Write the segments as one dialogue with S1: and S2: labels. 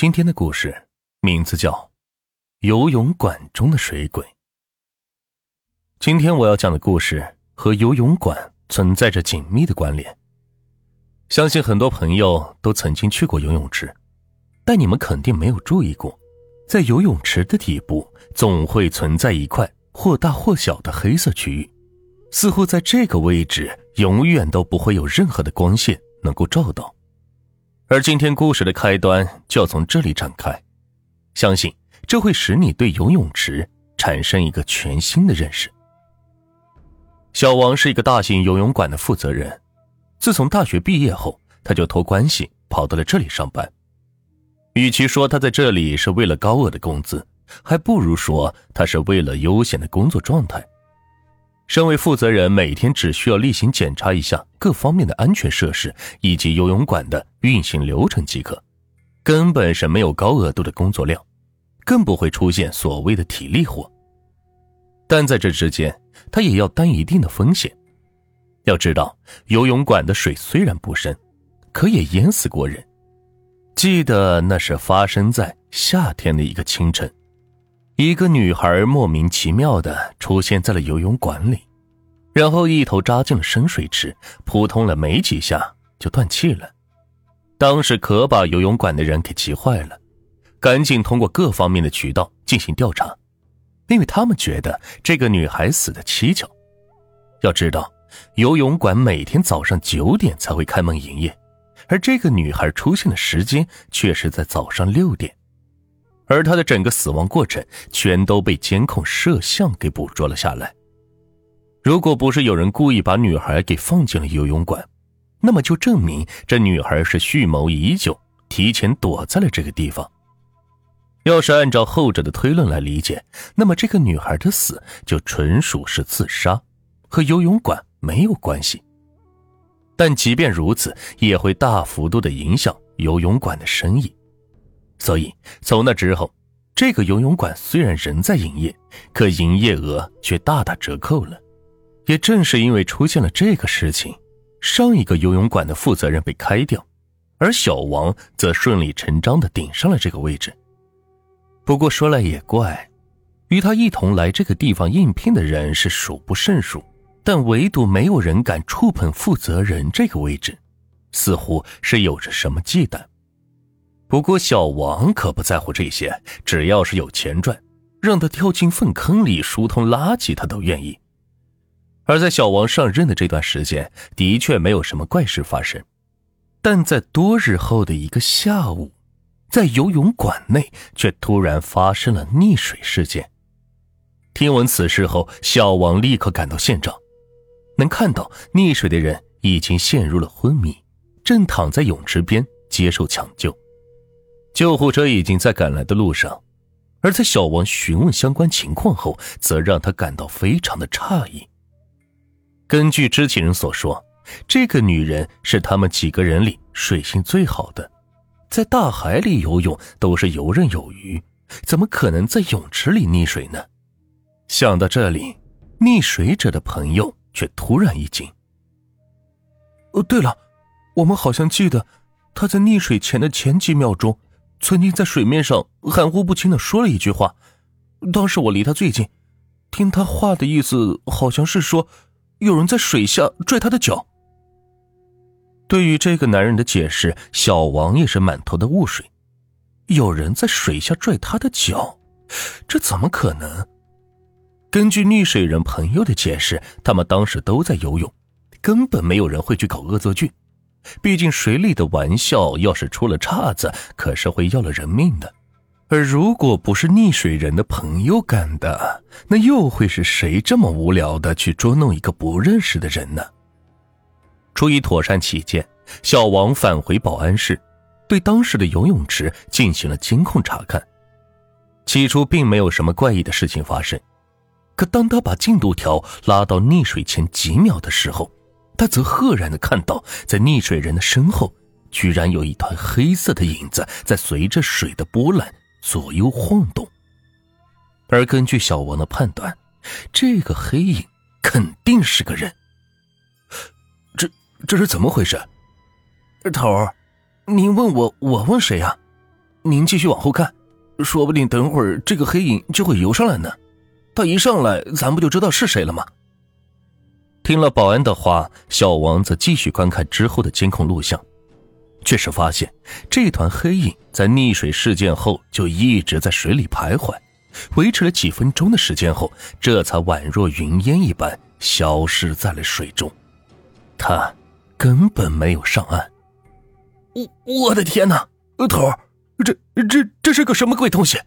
S1: 今天的故事名字叫《游泳馆中的水鬼》。今天我要讲的故事和游泳馆存在着紧密的关联。相信很多朋友都曾经去过游泳池，但你们肯定没有注意过，在游泳池的底部总会存在一块或大或小的黑色区域，似乎在这个位置永远都不会有任何的光线能够照到。而今天故事的开端就要从这里展开，相信这会使你对游泳池产生一个全新的认识。小王是一个大型游泳馆的负责人，自从大学毕业后，他就托关系跑到了这里上班。与其说他在这里是为了高额的工资，还不如说他是为了悠闲的工作状态。身为负责人，每天只需要例行检查一下各方面的安全设施以及游泳馆的运行流程即可，根本是没有高额度的工作量，更不会出现所谓的体力活。但在这之间，他也要担一定的风险。要知道，游泳馆的水虽然不深，可也淹死过人。记得那是发生在夏天的一个清晨。一个女孩莫名其妙的出现在了游泳馆里，然后一头扎进了深水池，扑通了没几下就断气了。当时可把游泳馆的人给急坏了，赶紧通过各方面的渠道进行调查，因为他们觉得这个女孩死的蹊跷。要知道，游泳馆每天早上九点才会开门营业，而这个女孩出现的时间却是在早上六点。而他的整个死亡过程全都被监控摄像给捕捉了下来。如果不是有人故意把女孩给放进了游泳馆，那么就证明这女孩是蓄谋已久，提前躲在了这个地方。要是按照后者的推论来理解，那么这个女孩的死就纯属是自杀，和游泳馆没有关系。但即便如此，也会大幅度的影响游泳馆的生意。所以，从那之后，这个游泳馆虽然仍在营业，可营业额却大打折扣了。也正是因为出现了这个事情，上一个游泳馆的负责人被开掉，而小王则顺理成章的顶上了这个位置。不过说来也怪，与他一同来这个地方应聘的人是数不胜数，但唯独没有人敢触碰负责人这个位置，似乎是有着什么忌惮。不过，小王可不在乎这些，只要是有钱赚，让他跳进粪坑里疏通垃圾，他都愿意。而在小王上任的这段时间，的确没有什么怪事发生，但在多日后的一个下午，在游泳馆内却突然发生了溺水事件。听闻此事后，小王立刻赶到现场，能看到溺水的人已经陷入了昏迷，正躺在泳池边接受抢救。救护车已经在赶来的路上，而在小王询问相关情况后，则让他感到非常的诧异。根据知情人所说，这个女人是他们几个人里水性最好的，在大海里游泳都是游刃有余，怎么可能在泳池里溺水呢？想到这里，溺水者的朋友却突然一惊：“
S2: 哦，对了，我们好像记得她在溺水前的前几秒钟。”曾经在水面上含糊不清的说了一句话，当时我离他最近，听他话的意思好像是说，有人在水下拽他的脚。
S1: 对于这个男人的解释，小王也是满头的雾水。有人在水下拽他的脚，这怎么可能？根据溺水人朋友的解释，他们当时都在游泳，根本没有人会去搞恶作剧。毕竟水里的玩笑，要是出了岔子，可是会要了人命的。而如果不是溺水人的朋友干的，那又会是谁这么无聊的去捉弄一个不认识的人呢？出于妥善起见，小王返回保安室，对当时的游泳池进行了监控查看。起初并没有什么怪异的事情发生，可当他把进度条拉到溺水前几秒的时候，他则赫然的看到，在溺水人的身后，居然有一团黑色的影子在随着水的波澜左右晃动。而根据小王的判断，这个黑影肯定是个人。
S2: 这这是怎么回事？
S1: 头儿，您问我，我问谁呀？
S2: 您继续往后看，说不定等会儿这个黑影就会游上来呢。他一上来，咱不就知道是谁了吗？”
S1: 听了保安的话，小王子继续观看之后的监控录像，却是发现这团黑影在溺水事件后就一直在水里徘徊。维持了几分钟的时间后，这才宛若云烟一般消失在了水中。他根本没有上岸。
S2: 我我的天哪，头，这这这是个什么鬼东西？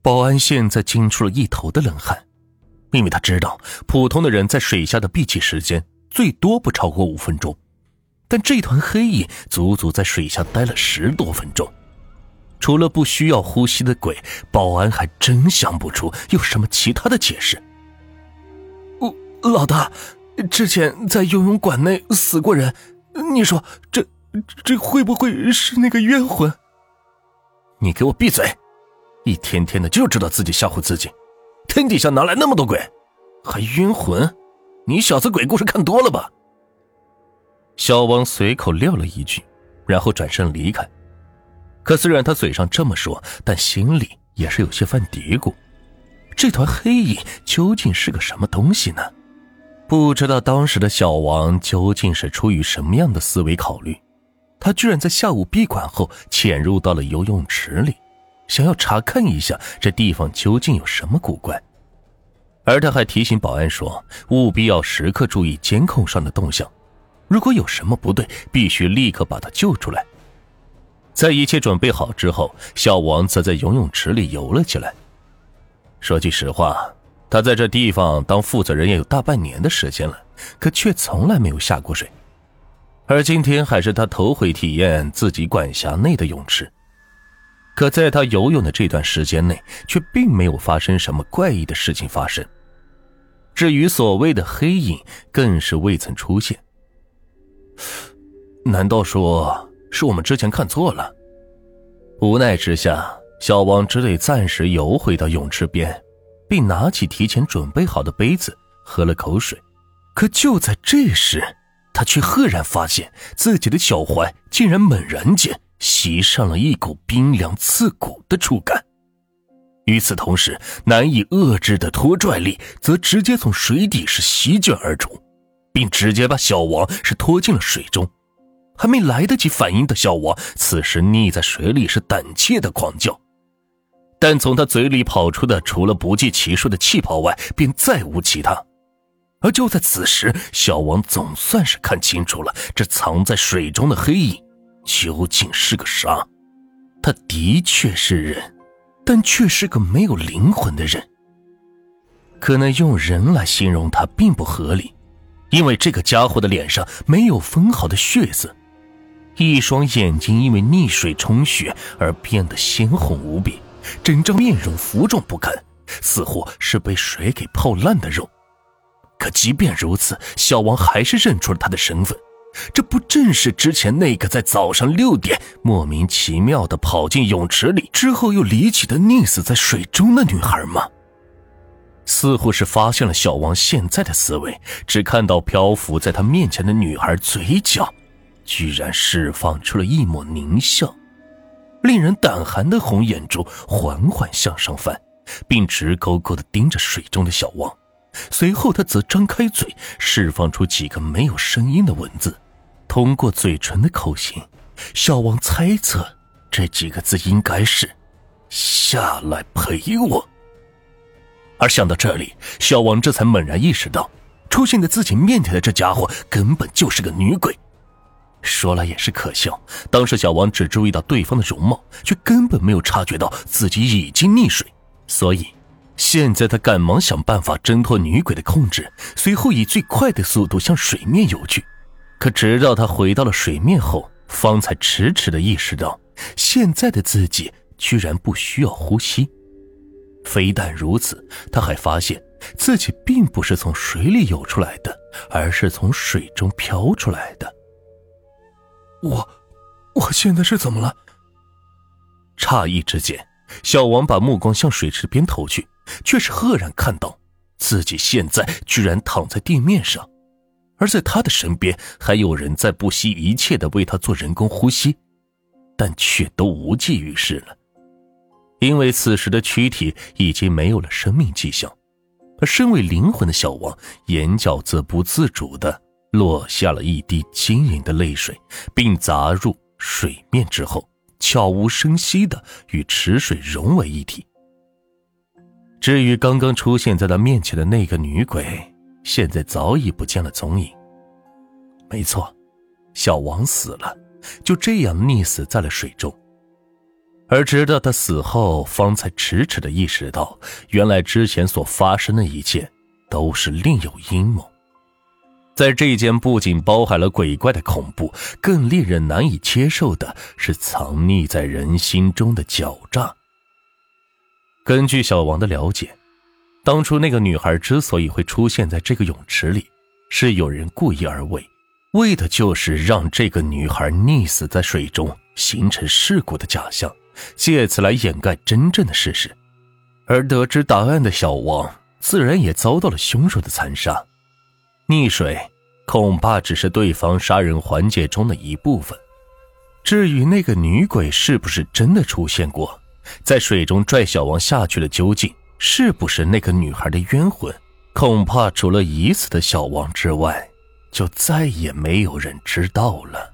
S1: 保安现在惊出了一头的冷汗，因为他知道普通的人在水下的闭气时间最多不超过五分钟，但这团黑影足足在水下待了十多分钟。除了不需要呼吸的鬼，保安还真想不出有什么其他的解释。
S2: 我老大，之前在游泳馆内死过人，你说这这会不会是那个冤魂？
S1: 你给我闭嘴！一天天的就知道自己吓唬自己，天底下哪来那么多鬼？还冤魂？你小子鬼故事看多了吧？小王随口撂了一句，然后转身离开。可虽然他嘴上这么说，但心里也是有些犯嘀咕：这团黑影究竟是个什么东西呢？不知道当时的小王究竟是出于什么样的思维考虑，他居然在下午闭馆后潜入到了游泳池里，想要查看一下这地方究竟有什么古怪。而他还提醒保安说，务必要时刻注意监控上的动向，如果有什么不对，必须立刻把他救出来。在一切准备好之后，小王则在游泳池里游了起来。说句实话，他在这地方当负责人也有大半年的时间了，可却从来没有下过水。而今天还是他头回体验自己管辖内的泳池。可在他游泳的这段时间内，却并没有发生什么怪异的事情发生。至于所谓的黑影，更是未曾出现。难道说？是我们之前看错了，无奈之下，小王只得暂时游回到泳池边，并拿起提前准备好的杯子喝了口水。可就在这时，他却赫然发现自己的脚踝竟然猛然间袭上了一股冰凉刺骨的触感。与此同时，难以遏制的拖拽力则直接从水底是席卷而出，并直接把小王是拖进了水中。还没来得及反应的小王，此时溺在水里是胆怯的狂叫，但从他嘴里跑出的除了不计其数的气泡外，便再无其他。而就在此时，小王总算是看清楚了这藏在水中的黑影究竟是个啥。他的确是人，但却是个没有灵魂的人。可能用人来形容他并不合理，因为这个家伙的脸上没有分毫的血色。一双眼睛因为溺水充血而变得鲜红无比，整张面容浮肿不堪，似乎是被水给泡烂的肉。可即便如此，小王还是认出了他的身份，这不正是之前那个在早上六点莫名其妙的跑进泳池里之后又离奇的溺死在水中的女孩吗？似乎是发现了小王现在的思维，只看到漂浮在他面前的女孩嘴角。居然释放出了一抹狞笑，令人胆寒的红眼珠缓缓向上翻，并直勾勾的盯着水中的小王。随后，他则张开嘴，释放出几个没有声音的文字。通过嘴唇的口型，小王猜测这几个字应该是“下来陪我”。而想到这里，小王这才猛然意识到，出现在自己面前的这家伙根本就是个女鬼。说来也是可笑，当时小王只注意到对方的容貌，却根本没有察觉到自己已经溺水，所以现在他赶忙想办法挣脱女鬼的控制，随后以最快的速度向水面游去。可直到他回到了水面后，方才迟迟的意识到，现在的自己居然不需要呼吸。非但如此，他还发现自己并不是从水里游出来的，而是从水中飘出来的。
S2: 我，我现在是怎么了？
S1: 诧异之间，小王把目光向水池边投去，却是赫然看到自己现在居然躺在地面上，而在他的身边还有人在不惜一切的为他做人工呼吸。但却都无济于事了，因为此时的躯体已经没有了生命迹象，而身为灵魂的小王眼角则不自主的落下了一滴晶莹的泪水，并砸入水面之后，悄无声息的与池水融为一体。至于刚刚出现在他面前的那个女鬼，现在早已不见了踪影。没错，小王死了，就这样溺死在了水中。而直到他死后，方才迟迟的意识到，原来之前所发生的一切都是另有阴谋。在这件不仅包含了鬼怪的恐怖，更令人难以接受的是藏匿在人心中的狡诈。根据小王的了解，当初那个女孩之所以会出现在这个泳池里，是有人故意而为。为的就是让这个女孩溺死在水中，形成事故的假象，借此来掩盖真正的事实。而得知答案的小王，自然也遭到了凶手的残杀。溺水恐怕只是对方杀人环节中的一部分。至于那个女鬼是不是真的出现过，在水中拽小王下去的究竟是不是那个女孩的冤魂，恐怕除了已死的小王之外。就再也没有人知道了。